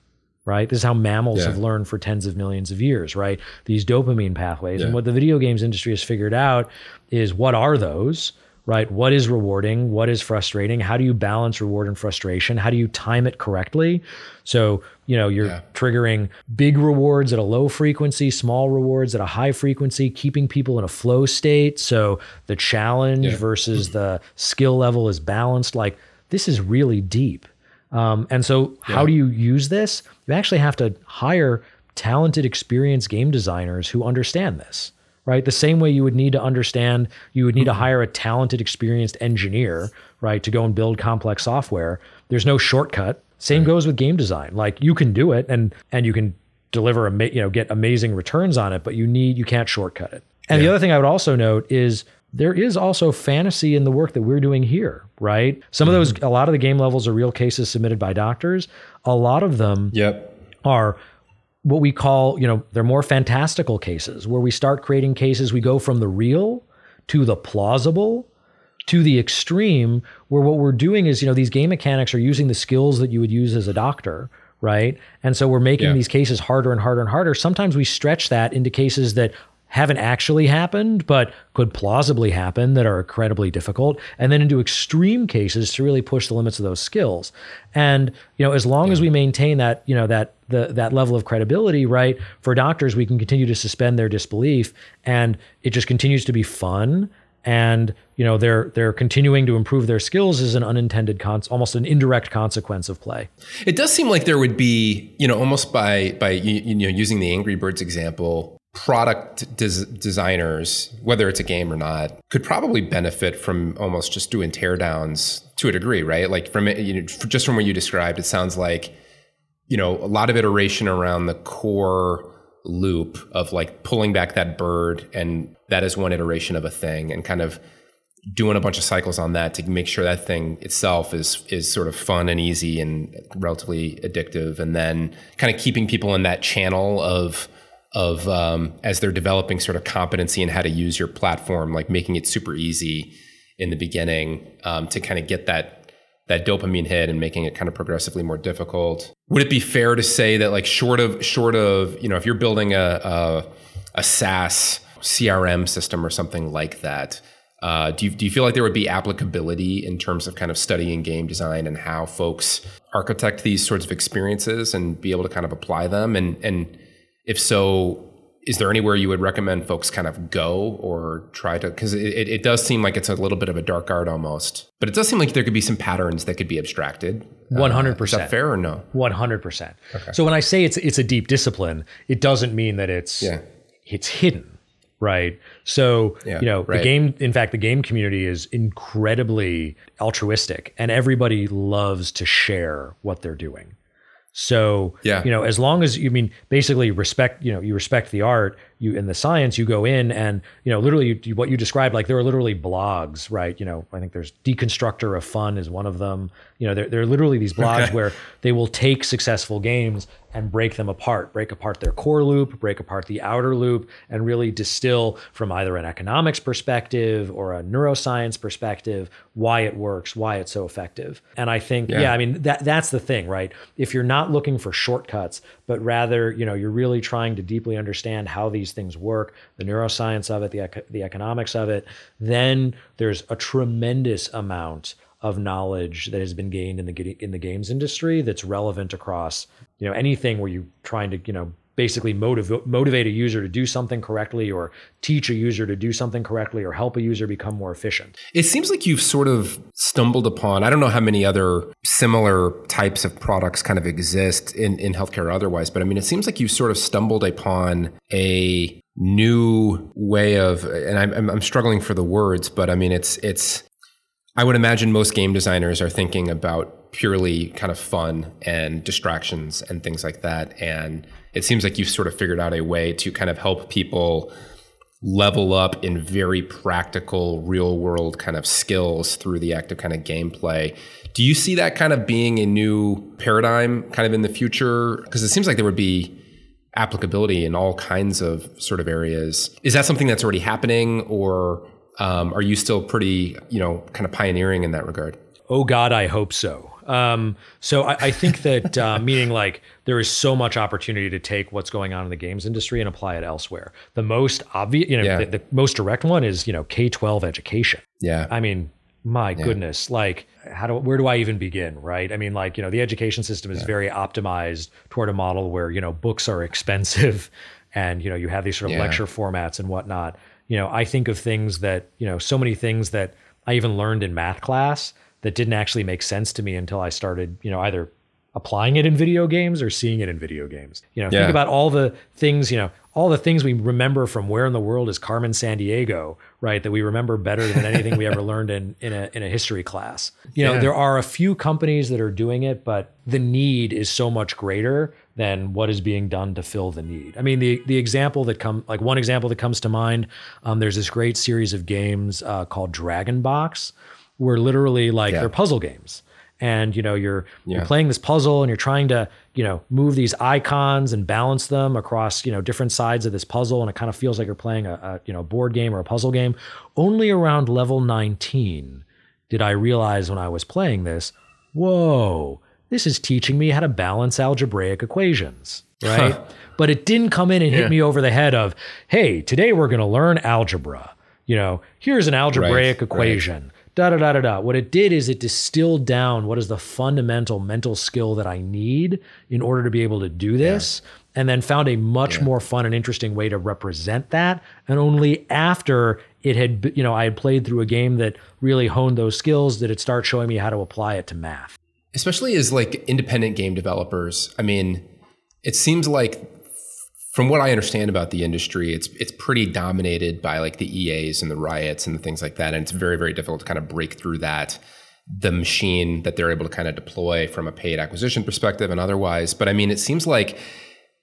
[SPEAKER 2] right? This is how mammals yeah. have learned for tens of millions of years, right? These dopamine pathways. Yeah. And what the video games industry has figured out is what are those? Right? What is rewarding? What is frustrating? How do you balance reward and frustration? How do you time it correctly? So, you know, you're yeah. triggering big rewards at a low frequency, small rewards at a high frequency, keeping people in a flow state. So the challenge yeah. versus the skill level is balanced. Like this is really deep. Um, and so, yeah. how do you use this? You actually have to hire talented, experienced game designers who understand this right? The same way you would need to understand, you would need to mm-hmm. hire a talented, experienced engineer, right, to go and build complex software. There's no shortcut. Same right. goes with game design. Like you can do it and and you can deliver a you know get amazing returns on it, but you need you can't shortcut it. And yeah. the other thing I would also note is there is also fantasy in the work that we're doing here, right? Some mm-hmm. of those, a lot of the game levels are real cases submitted by doctors. A lot of them
[SPEAKER 1] yep.
[SPEAKER 2] are what we call, you know, they're more fantastical cases where we start creating cases, we go from the real to the plausible to the extreme where what we're doing is, you know, these game mechanics are using the skills that you would use as a doctor, right? And so we're making yeah. these cases harder and harder and harder. Sometimes we stretch that into cases that haven't actually happened, but could plausibly happen that are incredibly difficult, and then into extreme cases to really push the limits of those skills. And you know, as long yeah. as we maintain that, you know, that the that level of credibility, right, for doctors, we can continue to suspend their disbelief, and it just continues to be fun. And you know they're they're continuing to improve their skills as an unintended cons- almost an indirect consequence of play.
[SPEAKER 1] It does seem like there would be you know almost by by you, you know using the Angry Birds example, product des- designers, whether it's a game or not, could probably benefit from almost just doing teardowns to a degree, right? Like from you know, just from what you described, it sounds like, you know, a lot of iteration around the core loop of like pulling back that bird, and that is one iteration of a thing, and kind of doing a bunch of cycles on that to make sure that thing itself is is sort of fun and easy and relatively addictive, and then kind of keeping people in that channel of of um, as they're developing sort of competency in how to use your platform, like making it super easy in the beginning um, to kind of get that that dopamine hit and making it kind of progressively more difficult. Would it be fair to say that like short of short of you know if you're building a a, a SaaS CRM system or something like that, uh, do you do you feel like there would be applicability in terms of kind of studying game design and how folks architect these sorts of experiences and be able to kind of apply them and and if so, is there anywhere you would recommend folks kind of go or try to because it, it does seem like it's a little bit of a dark art almost but it does seem like there could be some patterns that could be abstracted
[SPEAKER 2] 100% uh,
[SPEAKER 1] is that fair or no
[SPEAKER 2] 100% okay. so when i say it's it's a deep discipline it doesn't mean that it's yeah. it's hidden right so yeah, you know right. the game in fact the game community is incredibly altruistic and everybody loves to share what they're doing so, yeah. you know, as long as you mean basically respect, you know, you respect the art, you in the science, you go in and, you know, literally you, what you described, like there are literally blogs, right? You know, I think there's Deconstructor of Fun is one of them. You know, there, there are literally these blogs okay. where they will take successful games and break them apart, break apart their core loop, break apart the outer loop, and really distill from either an economics perspective or a neuroscience perspective why it works, why it's so effective. And I think, yeah, yeah I mean, that that's the thing, right? If you're not looking for shortcuts, but rather, you know, you're really trying to deeply understand how these things work, the neuroscience of it, the, the economics of it, then there's a tremendous amount of knowledge that has been gained in the in the games industry that's relevant across you know anything where you're trying to you know basically motivate motivate a user to do something correctly or teach a user to do something correctly or help a user become more efficient.
[SPEAKER 1] It seems like you've sort of stumbled upon I don't know how many other similar types of products kind of exist in in healthcare or otherwise but I mean it seems like you've sort of stumbled upon a new way of and I'm I'm struggling for the words but I mean it's it's I would imagine most game designers are thinking about purely kind of fun and distractions and things like that. And it seems like you've sort of figured out a way to kind of help people level up in very practical, real world kind of skills through the active kind of gameplay. Do you see that kind of being a new paradigm kind of in the future? Because it seems like there would be applicability in all kinds of sort of areas. Is that something that's already happening or um, are you still pretty, you know, kind of pioneering in that regard?
[SPEAKER 2] Oh God, I hope so. Um, so I, I, think that uh, meaning like there is so much opportunity to take what's going on in the games industry and apply it elsewhere. The most obvious, you know, yeah. the, the, most direct one is you know K twelve education.
[SPEAKER 1] Yeah,
[SPEAKER 2] I mean, my yeah. goodness, like how do where do I even begin? Right? I mean, like you know, the education system is yeah. very optimized toward a model where you know books are expensive, and you know you have these sort of lecture formats and whatnot you know, I think of things that, you know, so many things that I even learned in math class that didn't actually make sense to me until I started, you know, either applying it in video games or seeing it in video games. You know, yeah. think about all the things, you know, all the things we remember from where in the world is Carmen Sandiego, right? That we remember better than anything we ever learned in in a in a history class. You know, yeah. there are a few companies that are doing it, but the need is so much greater than what is being done to fill the need. I mean, the the example that come like one example that comes to mind. Um, there's this great series of games uh, called Dragon Box, where literally like yeah. they're puzzle games, and you know you're yeah. you're playing this puzzle and you're trying to you know move these icons and balance them across you know different sides of this puzzle, and it kind of feels like you're playing a, a you know board game or a puzzle game. Only around level 19 did I realize when I was playing this, whoa this is teaching me how to balance algebraic equations, right? but it didn't come in and yeah. hit me over the head of, hey, today we're going to learn algebra. You know, here's an algebraic right, equation. Right. Da da da da da. What it did is it distilled down what is the fundamental mental skill that I need in order to be able to do this. Yeah and then found a much yeah. more fun and interesting way to represent that. And only after it had, you know, I had played through a game that really honed those skills did it start showing me how to apply it to math
[SPEAKER 1] especially as like independent game developers. I mean, it seems like from what I understand about the industry, it's it's pretty dominated by like the EAs and the riots and the things like that, and it's very very difficult to kind of break through that the machine that they're able to kind of deploy from a paid acquisition perspective and otherwise. But I mean, it seems like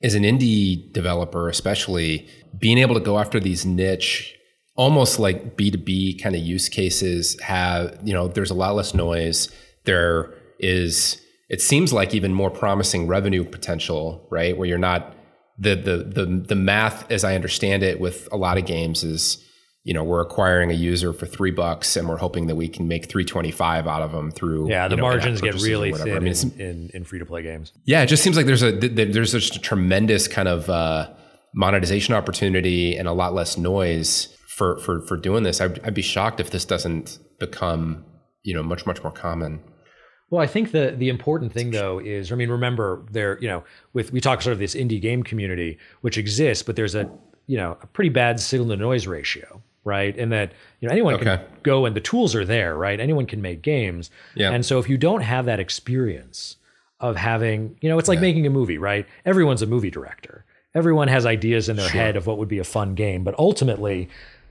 [SPEAKER 1] as an indie developer, especially being able to go after these niche almost like B2B kind of use cases have, you know, there's a lot less noise. There is it seems like even more promising revenue potential, right? Where you're not the the the the math, as I understand it, with a lot of games is you know we're acquiring a user for three bucks and we're hoping that we can make 325 out of them through
[SPEAKER 2] yeah the
[SPEAKER 1] know,
[SPEAKER 2] margins get really thin I mean, in, in, in, free to play games.
[SPEAKER 1] Yeah it just seems like there's a there's just a tremendous kind of uh, monetization opportunity and a lot less noise for for for doing this. I'd, I'd be shocked if this doesn't become you know much much more common
[SPEAKER 2] well, I think the the important thing though is, I mean, remember there, you know, with we talk sort of this indie game community which exists, but there's a you know a pretty bad signal to noise ratio right and that you know anyone okay. can go and the tools are there right anyone can make games yeah. and so if you don't have that experience of having you know it's like yeah. making a movie right everyone's a movie director everyone has ideas in their sure. head of what would be a fun game but ultimately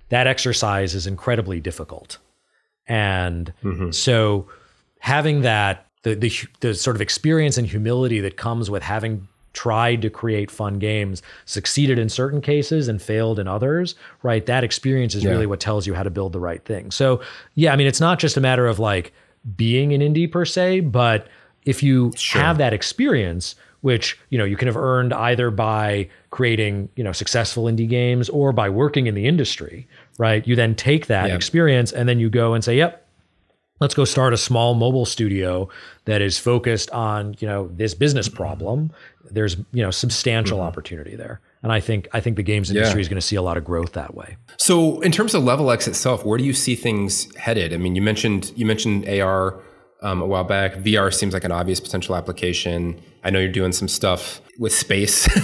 [SPEAKER 2] that exercise is incredibly difficult and mm-hmm. so having that the, the the sort of experience and humility that comes with having tried to create fun games, succeeded in certain cases and failed in others, right? That experience is yeah. really what tells you how to build the right thing. So, yeah, I mean, it's not just a matter of like being an indie per se, but if you sure. have that experience, which you know you can have earned either by creating you know successful indie games or by working in the industry right you then take that yeah. experience and then you go and say yep let's go start a small mobile studio that is focused on you know this business problem. There's you know substantial mm-hmm. opportunity there. And i think i think the games industry yeah. is going to see a lot of growth that way.
[SPEAKER 1] So in terms of Level Ex itself where do you see things headed? I mean you mentioned you mentioned ar um, a while back. Vr seems like an obvious potential application. I know you're doing some stuff with space.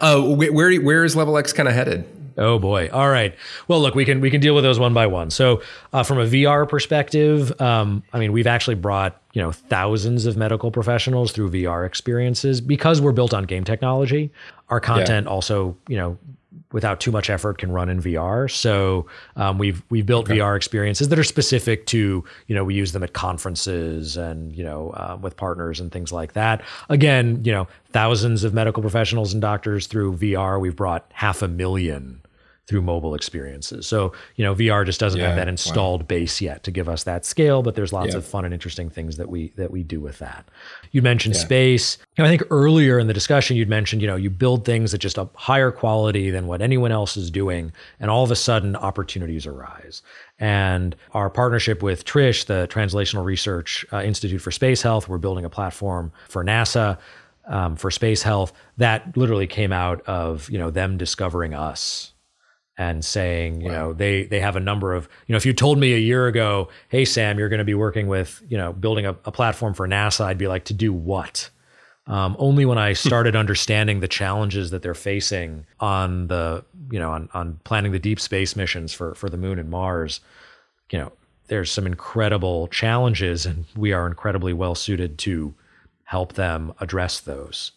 [SPEAKER 1] Uh, where, where is Level Ex kind of headed
[SPEAKER 2] Oh boy. All right. Well, look, we can we can deal with those one by one. So, uh, from a VR perspective, um, I mean, we've actually brought you know thousands of medical professionals through VR experiences because we're built on game technology. Our content yeah. also, you know, without too much effort can run in VR. So um, we've we've built okay. VR experiences that are specific to you know we use them at conferences and you know uh, with partners and things like that. Again, you know thousands of medical professionals and doctors through VR. We've brought half a million through mobile experiences. So, you know, VR just doesn't yeah, have that installed wow. base yet to give us that scale, but there's lots yeah. of fun and interesting things that we that we do with that. You mentioned yeah. space. You know, I think earlier in the discussion you'd mentioned, you know, you build things at just a higher quality than what anyone else is doing, and all of a sudden opportunities arise. And our partnership with TRISH, the Translational Research uh, Institute for Space Health, we're building a platform for NASA um, for space health. That literally came out of you know them discovering us and saying, you wow. know, they they have a number of, you know, if you told me a year ago, hey Sam, you're going to be working with, you know, building a, a, platform for NASA, I'd be like, to do what? Um, only when I started understanding the challenges that they're facing on the, you know, on on planning the deep space missions for for the moon and Mars, you know, there's some incredible challenges, and we are incredibly well suited to help them address those.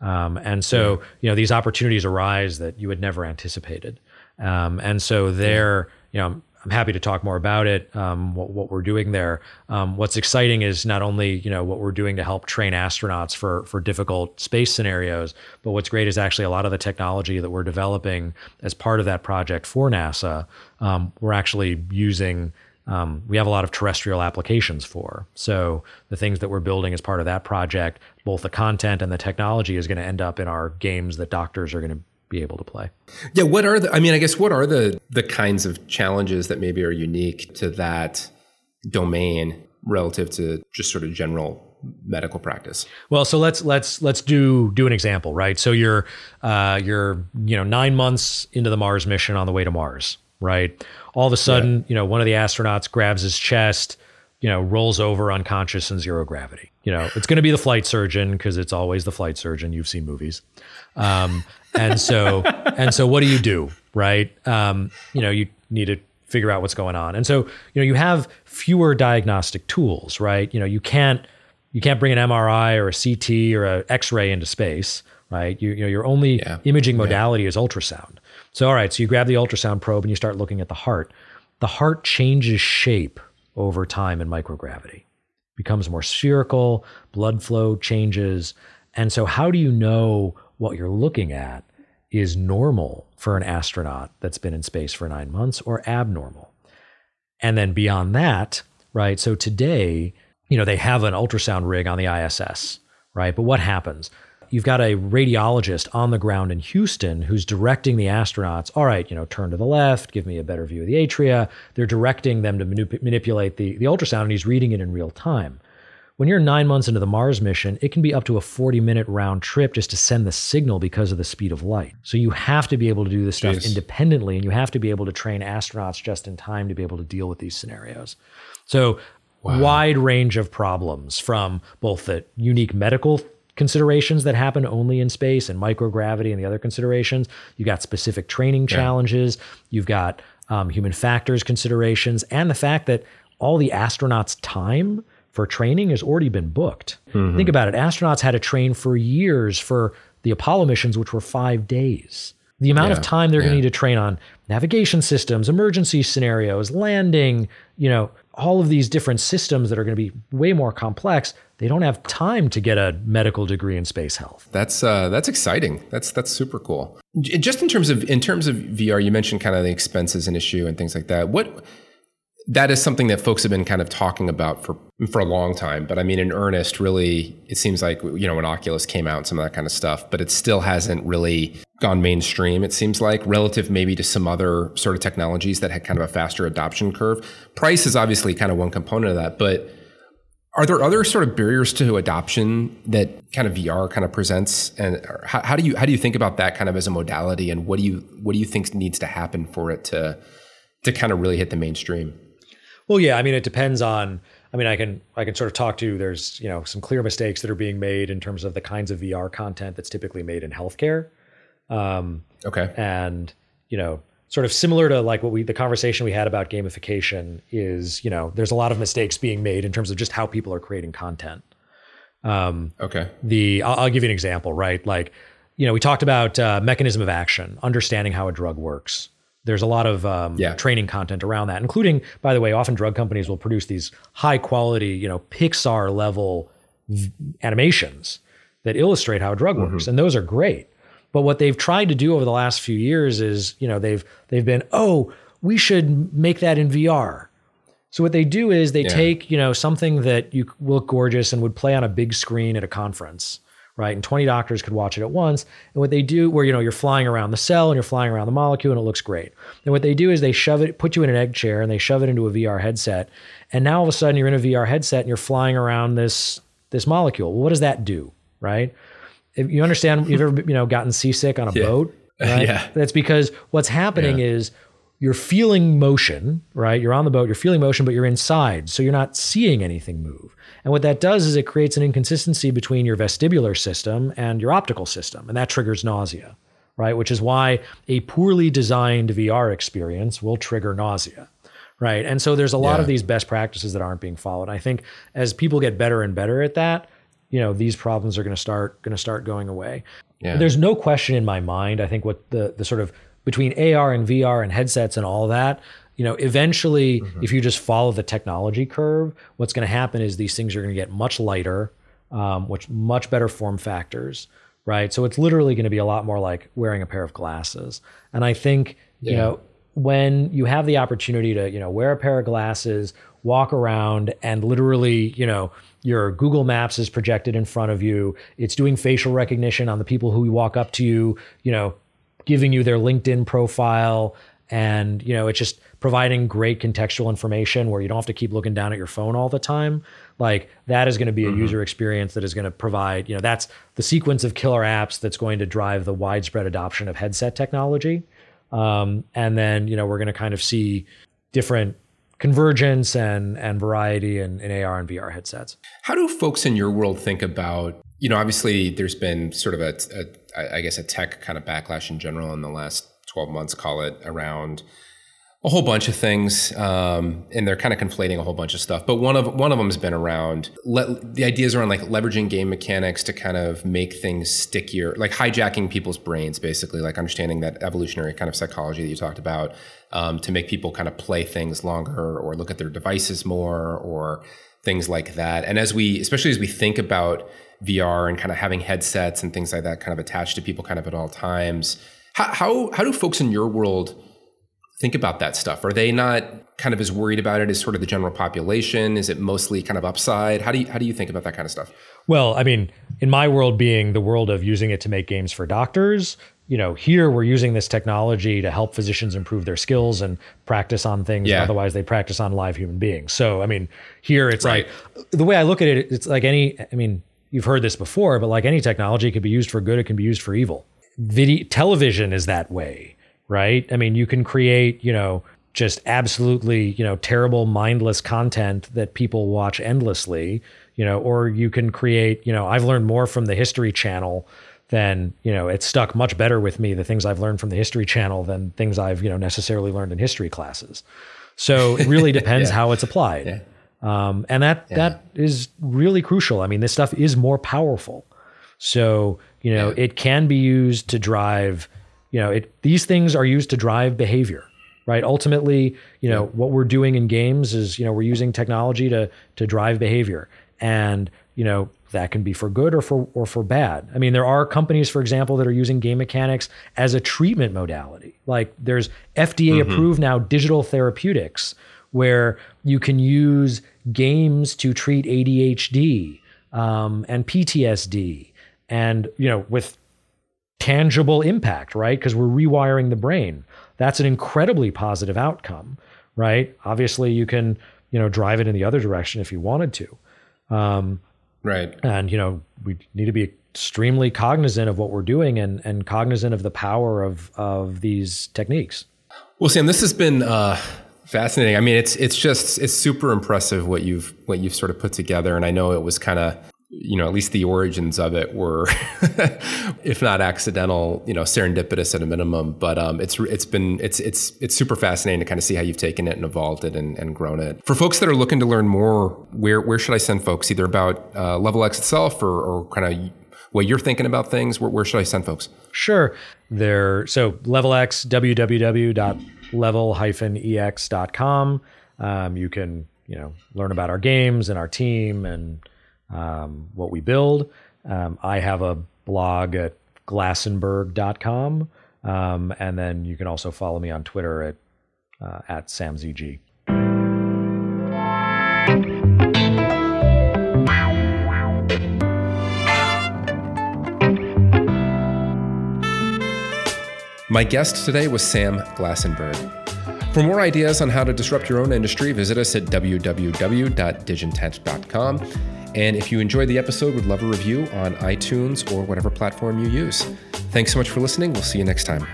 [SPEAKER 2] Um, and so, you know, these opportunities arise that you had never anticipated. Um, and so there, you know, I'm happy to talk more about it. Um, what, what, we're doing there. Um, what's exciting is not only you know what we're doing to help train astronauts for for difficult space scenarios, but what's great is actually a lot of the technology that we're developing as part of that project for NASA. Um, we're actually using. Um, we have a lot of terrestrial applications for. So the things that we're building as part of that project, both the content and the technology, is going to end up in our games that doctors are going to be able to play.
[SPEAKER 1] Yeah, what are the I mean, I guess what are the the kinds of challenges that maybe are unique to that domain relative to just sort of general medical practice
[SPEAKER 2] well so let's let's let's do do an example right so you're uh you're you know nine months into the mars mission on the way to mars right all of a sudden yeah. you know one of the astronauts grabs his chest you know rolls over unconscious in zero gravity you know it's going to be the flight surgeon because it's always the flight surgeon you've seen movies um, and so and so what do you do, right? Um, you know, you need to figure out what's going on. And so, you know, you have fewer diagnostic tools, right? You know, you can't you can't bring an MRI or a CT or an X-ray into space, right? You, you know, your only yeah. imaging modality yeah. is ultrasound. So, all right, so you grab the ultrasound probe and you start looking at the heart. The heart changes shape over time in microgravity, becomes more spherical, blood flow changes. And so, how do you know what you're looking at is normal for an astronaut that's been in space for nine months or abnormal. And then beyond that, right? So today, you know, they have an ultrasound rig on the ISS, right? But what happens? You've got a radiologist on the ground in Houston who's directing the astronauts. All right, you know, turn to the left, give me a better view of the atria. They're directing them to manip- manipulate the, the ultrasound, and he's reading it in real time. When you're nine months into the Mars mission, it can be up to a 40 minute round trip just to send the signal because of the speed of light. So you have to be able to do this stuff independently and you have to be able to train astronauts just in time to be able to deal with these scenarios. So, wow. wide range of problems from both the unique medical considerations that happen only in space and microgravity and the other considerations. You've got specific training challenges. Yeah. You've got um, human factors considerations, and the fact that all the astronauts' time for training has already been booked. Mm-hmm. Think about it. Astronauts had to train for years for the Apollo missions, which were five days. The amount yeah, of time they're yeah. going to need to train on navigation systems, emergency scenarios, landing, you know, all of these different systems that are going to be way more complex. They don't have time to get a medical degree in space health.
[SPEAKER 1] That's uh, that's exciting. That's that's super cool. Just in terms of in terms of VR, you mentioned kind of the expenses and issue and things like that. What that is something that folks have been kind of talking about for for a long time. But I mean, in earnest, really, it seems like you know when Oculus came out, and some of that kind of stuff, but it still hasn't really gone mainstream. It seems like relative maybe to some other sort of technologies that had kind of a faster adoption curve. Price is obviously kind of one component of that, but are there other sort of barriers to adoption that kind of VR kind of presents, and how, how do you how do you think about that kind of as a modality, and what do you what do you think needs to happen for it to to kind of really hit the mainstream?
[SPEAKER 2] Well, yeah, I mean, it depends on. I mean, I can I can sort of talk to. You, there's you know some clear mistakes that are being made in terms of the kinds of VR content that's typically made in healthcare.
[SPEAKER 1] Um, okay.
[SPEAKER 2] And you know, sort of similar to like what we the conversation we had about gamification is you know there's a lot of mistakes being made in terms of just how people are creating content.
[SPEAKER 1] Um, okay.
[SPEAKER 2] The I'll, I'll, give you an example, right? Like you know we talked about uh, mechanism of action, understanding how a drug works there's a lot of um, yeah. training content around that, including, by the way, often drug companies will produce these high quality, you know, Pixar level v- animations that illustrate how a drug mm-hmm. works, and those are great. But what they've tried to do over the last few years is, you know, they've they've been, oh, we should make that in VR. So what they do is they yeah. take, you know, something that you look gorgeous and would play on a big screen at a conference right? And 20 doctors could watch it at once. And what they do, where you know you're flying around the cell and you're flying around the molecule, and it looks great. And what they do is they shove it, put you in an egg chair, and they shove it into a VR headset. And now all of a sudden you're in a VR headset and you're flying around this this molecule. Well, what does that do, right? If you understand, you've ever you know gotten seasick on a yeah. boat, right? yeah. That's because what's happening yeah. is you're feeling motion, right? You're on the boat, you're feeling motion, but you're inside, so you're not seeing anything move. And what that does is it creates an inconsistency between your vestibular system and your optical system, and that triggers nausea, right? Which is why a poorly designed VR experience will trigger nausea. Right. And so there's a lot yeah. of these best practices that aren't being followed. I think as people get better and better at that, you know, these problems are going to start going to start going away. Yeah. There's no question in my mind. I think what the the sort of between AR and VR and headsets and all that, you know, eventually, mm-hmm. if you just follow the technology curve, what's going to happen is these things are going to get much lighter, um, which much better form factors, right? So it's literally going to be a lot more like wearing a pair of glasses. And I think, yeah. you know, when you have the opportunity to, you know, wear a pair of glasses, walk around, and literally, you know, your Google Maps is projected in front of you. It's doing facial recognition on the people who walk up to you, you know, giving you their LinkedIn profile and you know it's just providing great contextual information where you don't have to keep looking down at your phone all the time. Like that is going to be a mm-hmm. user experience that is going to provide you know that's the sequence of killer apps that's going to drive the widespread adoption of headset technology. Um, and then you know we're going to kind of see different convergence and and variety in, in ar and vr headsets.
[SPEAKER 1] How do folks in your world think about you know obviously there's been sort of a, a i guess a tech kind of backlash in general in the last 12 months, call it, around a whole bunch of things, um, and they're kind of conflating a whole bunch of stuff. But one of one of them has been around le- the ideas around like leveraging game mechanics to kind of make things stickier, like hijacking people's brains, basically, like understanding that evolutionary kind of psychology that you talked about, um, to make people kind of play things longer or look at their devices more or things like that. And as we, especially as we think about VR and kind of having headsets and things like that, kind of attached to people, kind of at all times how, how, how do folks in your world think about that stuff? Are they not kind of as worried about it as sort of the general population? Is it mostly kind of upside? How do you, how do you think about that kind of stuff?
[SPEAKER 2] Well, I mean, in my world being the world of using it to make games for doctors, you know, here we're using this technology to help physicians improve their skills and practice on things. Yeah. Otherwise, they practice on live human beings. So, I mean, here it's right. like the way I look at it, it's like any. I mean, you've heard this before, but like any technology, it can be used for good, it can be used for evil video television is that way, right? I mean, you can create, you know, just absolutely, you know, terrible mindless content that people watch endlessly, you know, or you can create, you know, I've learned more from the History Channel than, you know, it's stuck much better with me, the things I've learned from the History Channel than things I've, you know, necessarily learned in history classes. So it really depends yeah. how it's applied. Yeah. Um, and that yeah. that is really crucial. I mean, this stuff is more powerful. So, you know, it can be used to drive, you know, it these things are used to drive behavior right? Ultimately, you know, yeah. what we're doing in games is, you know, we're using technology to to drive behavior. And, you know, that can be for good or for or for bad. I mean, there are companies, for example, that are using game mechanics as a treatment modality. Like there's FDA mm-hmm. approved now digital therapeutics where you can use games to treat ADHD um, and PTSD, and you know, with tangible impact, right? Because we're rewiring the brain that's an incredibly positive outcome, right? Obviously, you can you know drive it in the other direction if you wanted to, um,
[SPEAKER 1] right?
[SPEAKER 2] And you know we need to be extremely cognizant of what we're doing and and cognizant of the power of of these techniques.
[SPEAKER 1] Well, Sam, this has been. Uh fascinating. I mean, it's it's just it's super impressive what you've what you've sort of put together, and I know it was kind of you know, at least the origins of it were, if not accidental, you know, serendipitous at a minimum. But um, it's it's been it's it's it's super fascinating to kind of see how you've taken it and evolved it and, and grown it. For folks that are looking to learn more, where where should I send folks? Either about uh, Level Ex itself or, or kind of what you're thinking about things. Where, where should I send folks?
[SPEAKER 2] Sure, there. So Level Ex www.level-ex.com. Um, you can you know learn about our games and our team and um, what we build. Um, I have a blog at glassenberg.com. Um, and then you can also follow me on Twitter at, uh, at SamZG.
[SPEAKER 1] My guest today was Sam Glassenberg. For more ideas on how to disrupt your own industry, visit us at www.digintent.com. And if you enjoyed the episode, would love a review on iTunes or whatever platform you use. Thanks so much for listening. We'll see you next time.